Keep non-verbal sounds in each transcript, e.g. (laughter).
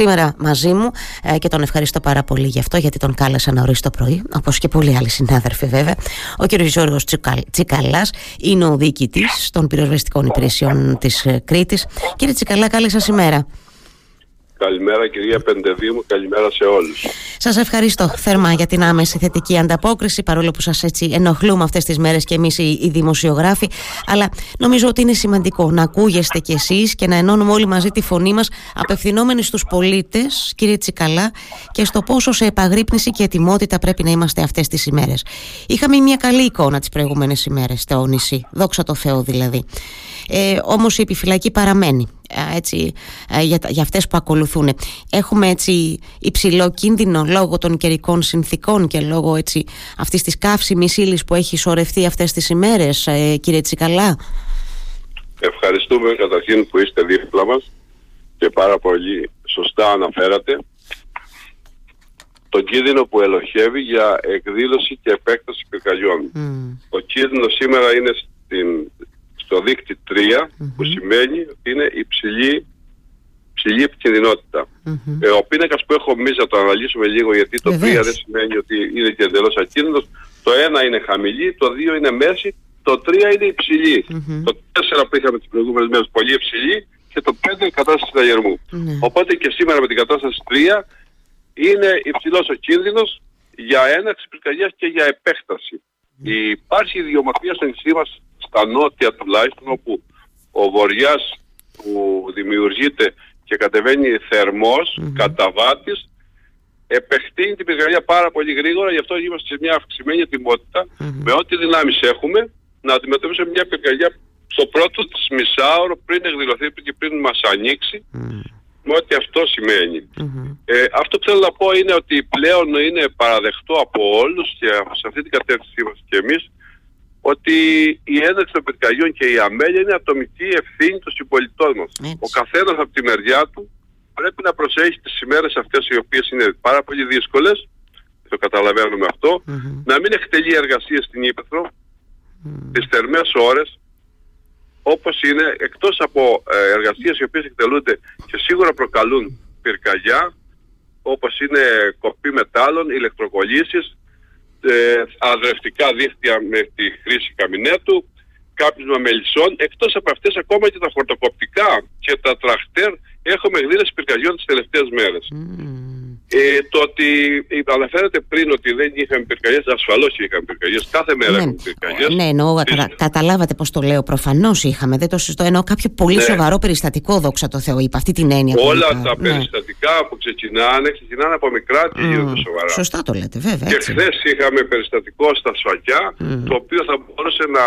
σήμερα μαζί μου ε, και τον ευχαριστώ πάρα πολύ γι' αυτό γιατί τον κάλεσα νωρί το πρωί, όπως και πολλοί άλλοι συνάδελφοι βέβαια. Ο κ. Γιώργος Τσικαλάς είναι ο διοικητής των πυροσβεστικών υπηρεσιών της ε, Κρήτης. Κύριε Τσικαλά, καλή σας ημέρα. Καλημέρα κυρία Πεντεδίμου, καλημέρα σε όλους. Σας ευχαριστώ θερμά για την άμεση θετική ανταπόκριση παρόλο που σας έτσι ενοχλούμε αυτές τις μέρες και εμείς οι, δημοσιογράφοι αλλά νομίζω ότι είναι σημαντικό να ακούγεστε κι εσείς και να ενώνουμε όλοι μαζί τη φωνή μας απευθυνόμενοι στους πολίτες κύριε Τσικαλά και στο πόσο σε επαγρύπνηση και ετοιμότητα πρέπει να είμαστε αυτές τις ημέρες. Είχαμε μια καλή εικόνα τις προηγούμενες ημέρες στο νησί, δόξα τω Θεώ δηλαδή. Ε, όμως η επιφυλακή παραμένει έτσι, για, για αυτές που ακολουθούν. Έχουμε έτσι υψηλό κίνδυνο λόγω των καιρικών συνθήκων και λόγω έτσι, αυτής της καύσιμης ύλης που έχει σωρευτεί αυτές τις ημέρες, ε, κύριε Τσικαλά; Ευχαριστούμε καταρχήν που είστε δίπλα μας και πάρα πολύ σωστά αναφέρατε τον κίνδυνο που ελοχεύει για εκδήλωση και επέκταση πυρκαγιών. Ο κίνδυνος σήμερα είναι στην στο δείκτη 3 που σημαίνει ότι είναι υψηλή, υψηλή επικινδυνότητα. Ε, ο πίνακας που έχω εμείς να το αναλύσουμε λίγο γιατί το 3 δεν σημαίνει ότι είναι και εντελώς ακίνδυνο. Το 1 είναι χαμηλή, το 2 είναι μέση, το 3 είναι υψηλή. Το 4 που είχαμε τις προηγούμενες μέρες πολύ υψηλή και το 5 η κατάσταση αγερμού. Ναι. Οπότε και σήμερα με την κατάσταση 3 είναι υψηλός ο κίνδυνος για έναρξη πυρκαγιά και για επέκταση. Υπάρχει ιδιομορφία στο νησί μας στα νότια τουλάχιστον όπου ο βοριάς που δημιουργείται και κατεβαίνει θερμός, mm-hmm. καταβάτης, επεκτείνει την πυρκαγιά πάρα πολύ γρήγορα, γι' αυτό είμαστε σε μια αυξημένη με ό,τι δυνάμεις έχουμε να αντιμετωπίσουμε μια πυρκαγιά στο πρώτο της μισάωρο πριν εκδηλωθεί και πριν μας ανοίξει με ό,τι αυτό Ε, αυτό που θέλω να πω είναι ότι πλέον είναι παραδεχτό από όλους και σε αυτή την κατεύθυνση είμαστε και εμείς ότι η ένταξη των πυρκαγιών και η αμέλεια είναι ατομική ευθύνη των συμπολιτών μας. Ο καθένας από τη μεριά του πρέπει να προσέχει τις ημέρες αυτές οι οποίες είναι πάρα πολύ δύσκολες, το καταλαβαίνουμε να μην εκτελεί εργασίες στην Ήπεθρο mm-hmm. τις θερμές ώρες, όπως είναι εκτός από ε, εργασίες οι οποίες εκτελούνται και σίγουρα προκαλούν πυρκαγιά, όπως είναι κοπή μετάλλων, ηλεκτροκολλήσεις, ε, αδρευτικά δίχτυα με τη χρήση καμινέτου, κάποιους μελισσών, εκτός από αυτές ακόμα και τα χορτοκοπτικά και τα τραχτέρ έχουμε εκδήλωση πυρκαγιών τις τελευταίες μέρες. Ε, το ότι αναφέρατε πριν ότι δεν είχαμε πυρκαγιές, ασφαλώς είχαμε πυρκαγιές. Κάθε μέρα ναι, έχουμε πυρκαγιές. Ναι, εννοώ, κατα, καταλάβατε πώς το λέω. Προφανώς είχαμε. Δεν το συζητώ. Εννοώ κάποιο πολύ ναι. σοβαρό περιστατικό, δόξα τω Θεώ. Είπα αυτή την έννοια. Όλα τα ναι. περιστατικά που ξεκινάνε, ξεκινάνε από μικρά και mm. γίνονται σοβαρά. Σωστά το λέτε, βέβαια. Και χθες είχαμε περιστατικό στα Σφακιά, mm. το οποίο θα μπορούσε να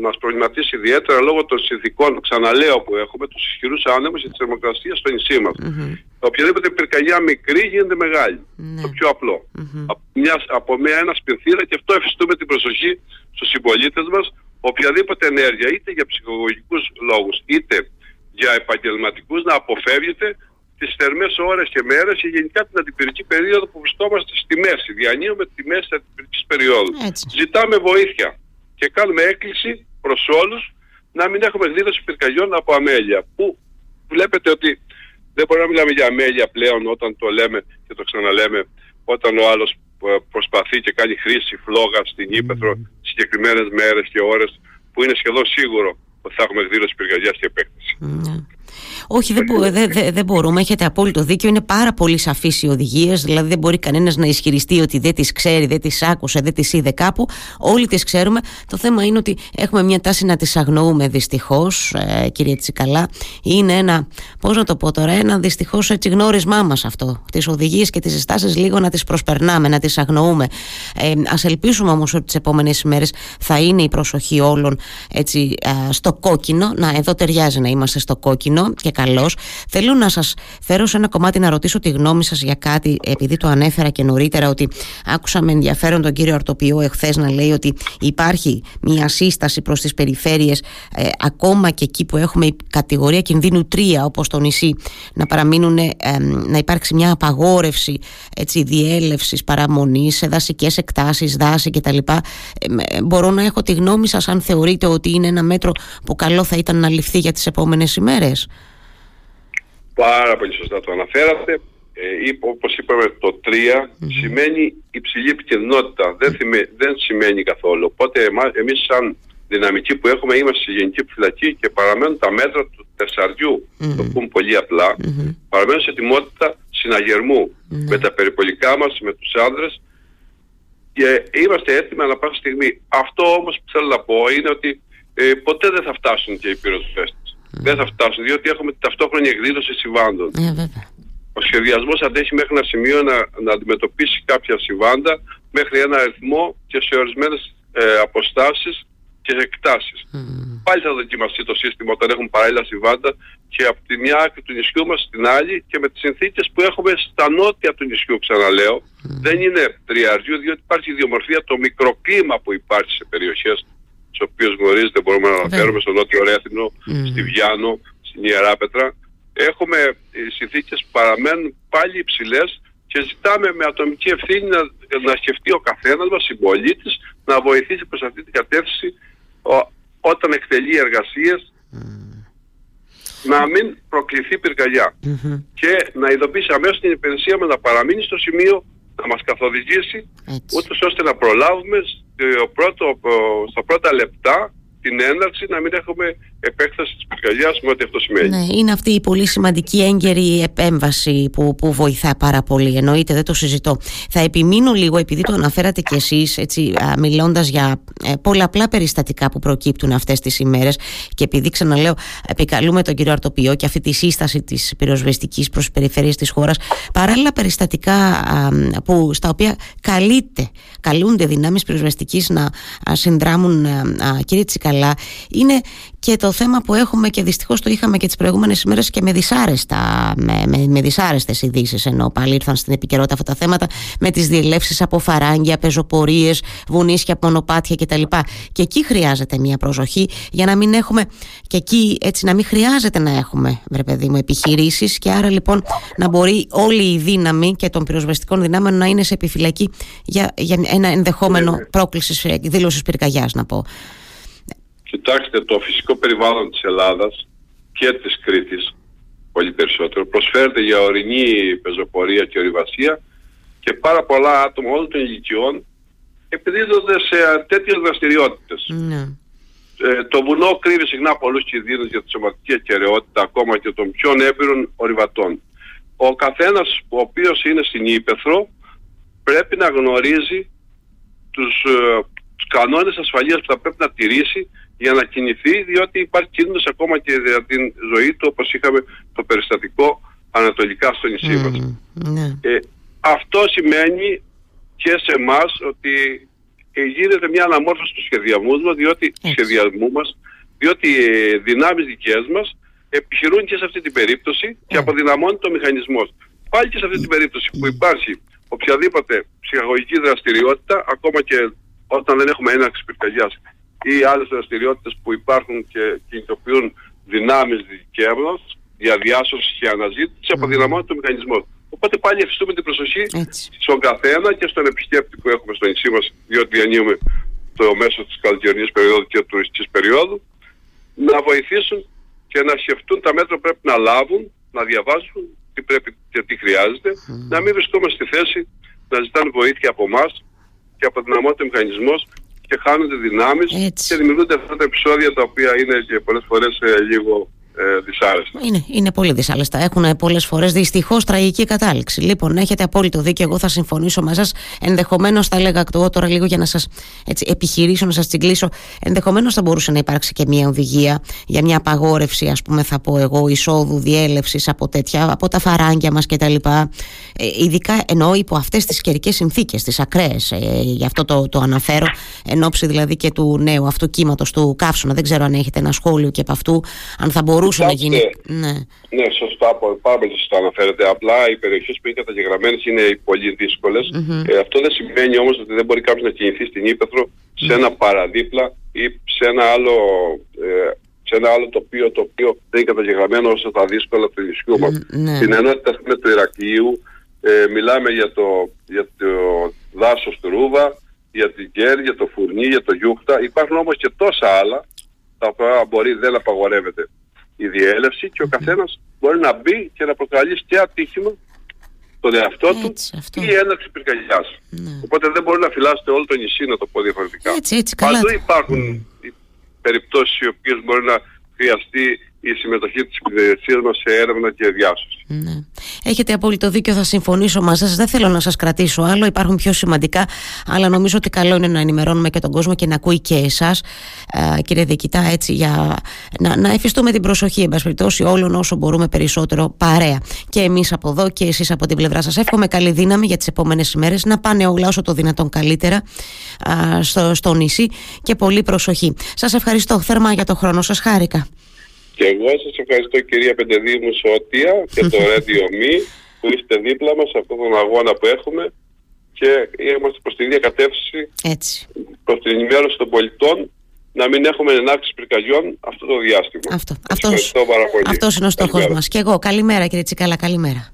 μας προβληματίσει ιδιαίτερα λόγω των συνθηκών, ξαναλέω που έχουμε, τους ισχυρούς άνεμους και της θερμοκρασίας στο νησί μας. Mm-hmm. Οποιαδήποτε πυρκαγιά μικρή γίνεται μεγάλη. Ναι. Το πιο απλό. Mm-hmm. Από, μια, από μια ένα σπινθήρα και αυτό εφιστούμε την προσοχή στους συμπολίτες μας οποιαδήποτε ενέργεια είτε για ψυχολογικούς λόγους είτε για επαγγελματικούς να αποφεύγετε τις θερμές ώρες και μέρες και γενικά την αντιπυρική περίοδο που βρισκόμαστε στη μέση. Διανύουμε τη μέση της αντιπυρικής περίοδου. Ζητάμε βοήθεια και κάνουμε έκκληση προς όλους να μην έχουμε εκδήλωση πυρκαγιών από αμέλεια. Που βλέπετε ότι δεν μπορούμε να μιλάμε για αμέλεια πλέον όταν το λέμε και το ξαναλέμε, όταν ο άλλος ε, προσπαθεί και κάνει χρήση φλόγα στην Ήπεθρο mm. συγκεκριμένες μέρες και ώρες που είναι σχεδόν σίγουρο ότι θα έχουμε εκδήλωση πυρκαγιάς και επέκταση. Mm. Όχι, δεν, μπο, δεν, δεν μπορούμε. Έχετε απόλυτο δίκιο. Είναι πάρα πολύ σαφεί οι οδηγίες. Δηλαδή, δεν μπορεί κανένας να ισχυριστεί ότι δεν τις ξέρει, δεν τις άκουσε, δεν τις είδε κάπου. Όλοι τις ξέρουμε. Το θέμα είναι ότι έχουμε μια τάση να τις αγνοούμε δυστυχώς, ε, κύριε Τσικαλά. Είναι ένα, πώς να το πω τώρα, ένα δυστυχώς έτσι γνώρισμά μας αυτό. Τις οδηγίες και τις συστάσεις λίγο να τις προσπερνάμε, να τις αγνοούμε. Ε, Α ελπίσουμε όμως ότι τις επόμενες ημέρες θα είναι η προσοχή όλων έτσι, ε, στο κόκκινο. Να, εδώ ταιριάζει να είμαστε στο κόκκινο και καλώ. Θέλω να σας φέρω σε ένα κομμάτι να ρωτήσω τη γνώμη σας για κάτι, επειδή το ανέφερα και νωρίτερα, ότι άκουσα με ενδιαφέρον τον κύριο Αρτοπιό εχθές να λέει ότι υπάρχει μια σύσταση προς τις περιφέρειες, ε, ακόμα και εκεί που έχουμε η κατηγορία κινδύνου 3, όπως το νησί, να παραμείνουν, ε, να υπάρξει μια απαγόρευση διέλευσης, παραμονής σε δασικές εκτάσεις, δάση κτλ. Ε, μπορώ να έχω τη γνώμη σας αν θεωρείτε ότι είναι ένα μέτρο που καλό θα ήταν να ληφθεί για τις επόμενες ημέρες; Πάρα πολύ σωστά το αναφέρατε. Ε, όπως είπαμε το 3 σημαίνει υψηλή επικινδυνότητα. Δεν, δεν σημαίνει καθόλου. Οπότε εμείς σαν δυναμική που έχουμε είμαστε στη γενική φυλακή και παραμένουν τα μέτρα του τεσσαριού, το πούμε πολύ απλά, παραμένουν σε ετοιμότητα συναγερμού με τα περιπολικά μας, με τους άνδρες και είμαστε έτοιμοι ανά πάσα στιγμή. Αυτό όμως που θέλω να πω είναι ότι ε, ποτέ δεν θα φτάσουν και οι πυροσβέστες. Δεν θα φτάσουν διότι έχουμε ταυτόχρονη εκδήλωση συμβάντων. Ε, Ο σχεδιασμός αντέχει μέχρι ένα σημείο να, να αντιμετωπίσει κάποια συμβάντα μέχρι ένα αριθμό και σε ορισμένες ε, αποστάσεις και εκτάσεις. Mm. Πάλι θα δοκιμαστεί το σύστημα όταν έχουν παράλληλα συμβάντα και από τη μια άκρη του νησιού μας στην άλλη και με τις συνθήκες που έχουμε στα νότια του νησιού ξαναλέω. Δεν είναι τριαριού διότι υπάρχει ιδιομορφία το μικροκλίμα που υπάρχει σε περιοχές τις οποίες γνωρίζετε μπορούμε να αναφέρουμε στο Νότιο Ρέθινο, στη Βιάνο, στην Ιεράπετρα. Έχουμε οι συνθήκες παραμένουν πάλι υψηλές και ζητάμε με ατομική ευθύνη να, να σκεφτεί ο καθένας μας, συμπολίτης, να βοηθήσει προς αυτή την κατεύθυνση όταν εκτελεί εργασίες να μην προκληθεί και να ειδοποιήσει αμέσως την υπηρεσία μας να παραμείνει στο σημείο να μας καθοδηγήσει ούτως ώστε να προλάβουμε στο πρώτο, στα πρώτα λεπτά την έναρξη να μην έχουμε επέκταση της πυρκαγιάς με ό,τι αυτό σημαίνει. Ναι, είναι αυτή η πολύ σημαντική έγκαιρη επέμβαση που, που βοηθά πάρα πολύ. Εννοείται, δεν το συζητώ. Θα επιμείνω λίγο, επειδή το αναφέρατε κι εσείς, έτσι, μιλώντας για ε, πολλαπλά περιστατικά που προκύπτουν αυτές τις ημέρες και επειδή ξαναλέω, επικαλούμε τον κύριο Αρτοπιό και αυτή τη σύσταση της πυροσβεστικής προς περιφέρειες της χώρας, παράλληλα περιστατικά που, στα οποία καλείται, καλούνται δυνάμεις πυροσβεστικής να συνδράμουν, κύριε Τσικαλά, είναι και το θέμα που έχουμε και δυστυχώς το είχαμε και τις προηγούμενες ημέρες και με, δυσάρεστα, με, με, με δυσάρεστες ειδήσεις, ενώ πάλι ήρθαν στην επικαιρότητα αυτά τα θέματα, με τις διελεύσεις από φαράγγια, πεζοπορίες, βουνίσια, μονοπάτια κτλ. Και εκεί χρειάζεται μια προσοχή για να μην έχουμε, και εκεί έτσι να μην χρειάζεται να έχουμε, βρε παιδί μου, επιχειρήσεις και άρα λοιπόν να μπορεί όλη η δύναμη και των πυροσβεστικών δυνάμεων να είναι σε επιφυλακή για, για ένα ενδεχόμενο πρόκλησης δήλωση πυρκαγιάς, να πω. Κοιτάξτε, το φυσικό περιβάλλον της Ελλάδας και της Κρήτης, πολύ περισσότερο, προσφέρεται για ορεινή πεζοπορία και ορειβασία και πάρα πολλά άτομα όλων των ηλικιών επιδίδονται σε τέτοιες δραστηριότητες. Ναι. Ε, το βουνό κρύβει συχνά πολλούς κινδύνους για τη σωματική ακαιρεότητα ακόμα και των πιο έμπειρων ορειβατών. Ο καθένας ο οποίος είναι στην Ήπεθρο πρέπει να γνωρίζει τους, ε, τους κανόνες ασφαλείας που θα πρέπει να τηρήσει για να κινηθεί διότι υπάρχει κίνδυνος ακόμα και για την ζωή του όπως είχαμε το περιστατικό ανατολικά στο νησί μας. Ναι. Ε, αυτό σημαίνει και σε εμάς ότι ε, γίνεται μια αναμόρφωση του σχεδιασμού μας διότι, σχεδιασμού μας, διότι ε, δυνάμεις δικές μας επιχειρούν και σε αυτή την περίπτωση και ε. αποδυναμώνει το μηχανισμός. Πάλι και σε αυτή την περίπτωση που υπάρχει οποιαδήποτε ψυχαγωγική δραστηριότητα, ακόμα και όταν δεν έχουμε έναρξη πυρκαγιάς ή άλλες δραστηριότητες που υπάρχουν και κινητοποιούν δυνάμεις δικαίωμενος για διάσωση και αναζήτησης, mm. αποδυναμώνει το μηχανισμό. Οπότε πάλι ευχαριστούμε την προσοχή Έτσι. στον καθένα και στον επισκέπτη που έχουμε στο νησί μας, διότι διανύουμε το μέσο της καλοκαιρινής περίοδου και τουριστικής περίοδου, να βοηθήσουν και να σκεφτούν τα μέτρα που πρέπει να λάβουν, να διαβάσουν τι πρέπει και τι χρειάζεται, να μην βρισκόμαστε στη θέση να ζητάνε βοήθεια από εμάς και αποδυναμώνεται ο μηχανισμός και χάνονται δυνάμεις και δημιουργούνται αυτά τα επεισόδια τα οποία είναι και πολλές φορές ε, λίγο ε, δυσάρεστα. Είναι, είναι πολύ δυσάρεστα. Έχουν πολλές φορές δυστυχώς τραγική κατάληξη. Λοιπόν, έχετε απόλυτο δίκιο. Εγώ θα συμφωνήσω μαζί σας. Ενδεχομένως, θα έλεγα εγώ τώρα λίγο για να σας επιχειρήσω, να σας τσιγκλίσω. Ενδεχομένως θα μπορούσε να υπάρξει και μια οδηγία για μια απαγόρευση, ας πούμε, θα πω εγώ, εισόδου, διέλευσης από τέτοια, από τα φαράγγια μας κτλ. Ε, ειδικά εννοώ υπό αυτές τις καιρικές συνθήκες, τις ακραίες. Ε, γι' αυτό το, το αναφέρω. Εν ώψη δηλαδή και του νέου αυτού κύματο του καύσωνα. Δεν ξέρω αν έχετε ένα σχόλιο και από αυτού, αν θα μπορούσε μπορούσε να γίνει. Ναι. ναι, σωστά, πάρα πολύ σωστά αναφέρεται. Απλά οι περιοχές που είναι καταγεγραμμένες είναι πολύ δύσκολες. Mm-hmm. Ε, αυτό δεν σημαίνει όμως ότι δεν μπορεί κάποιος να κινηθεί στην Ήπεθρο σε ένα παραδίπλα ή σε ένα άλλο. Ε, σε ένα άλλο τοπίο το οποίο δεν είναι καταγεγραμμένο όσο τα δύσκολα του νησιού μας. Mm, ναι. Στην ενότητα με του Ηρακλείου ε, μιλάμε για το, για το δάσος του Ρούβα, για την Κέρ, για το Φουρνί, για το Γιούχτα. Υπάρχουν όμως και τόσα άλλα τα οποία μπορεί δεν απαγορεύεται η διέλευση και ο καθένας μπορεί να μπει και να προκαλεί και ατύχημα τον εαυτό του αυτό. ή έναρξη πυρκαγιάς. Ναι. Οπότε δεν μπορεί να φυλάσσεται όλο το νησί να το πω διαφορετικά. Έτσι, έτσι, καλά. Παντού υπάρχουν mm. περιπτώσεις οι οποίες μπορεί να χρειαστεί η συμμετοχή της υπηρεσίας μας σε έρευνα και διάσωση. Ναι. Έχετε απόλυτο δίκιο, θα συμφωνήσω μαζί σας. Δεν θέλω να σας κρατήσω άλλο, υπάρχουν πιο σημαντικά, αλλά νομίζω ότι καλό είναι να ενημερώνουμε και τον κόσμο και να ακούει και εσάς, κύριε Δικητά, έτσι, για να, να εφιστούμε την προσοχή, εν περιπτώσει, όλων όσο μπορούμε περισσότερο παρέα. Και εμείς από εδώ και εσείς από την πλευρά σας. Εύχομαι καλή δύναμη για τις επόμενες ημέρες, να πάνε όλα όσο το δυνατόν καλύτερα α, στο, στο νησί και πολύ προσοχή. Σας ευχαριστώ θερμά για το χρόνο σας, χάρηκα. Και εγώ σας ευχαριστώ κυρία Πεντεδίμου Σωτία και το (laughs) Radio Me που είστε δίπλα μας σε αυτόν τον αγώνα που έχουμε και είμαστε προς την ίδια κατεύθυνση Έτσι. προς την ενημέρωση των πολιτών να μην έχουμε ενάρξεις πυρκαγιών αυτό το διάστημα. Αυτό. Αυτός, αυτός είναι ο στόχος μας. Και εγώ. Καλημέρα κύριε Τσικάλα. Καλημέρα.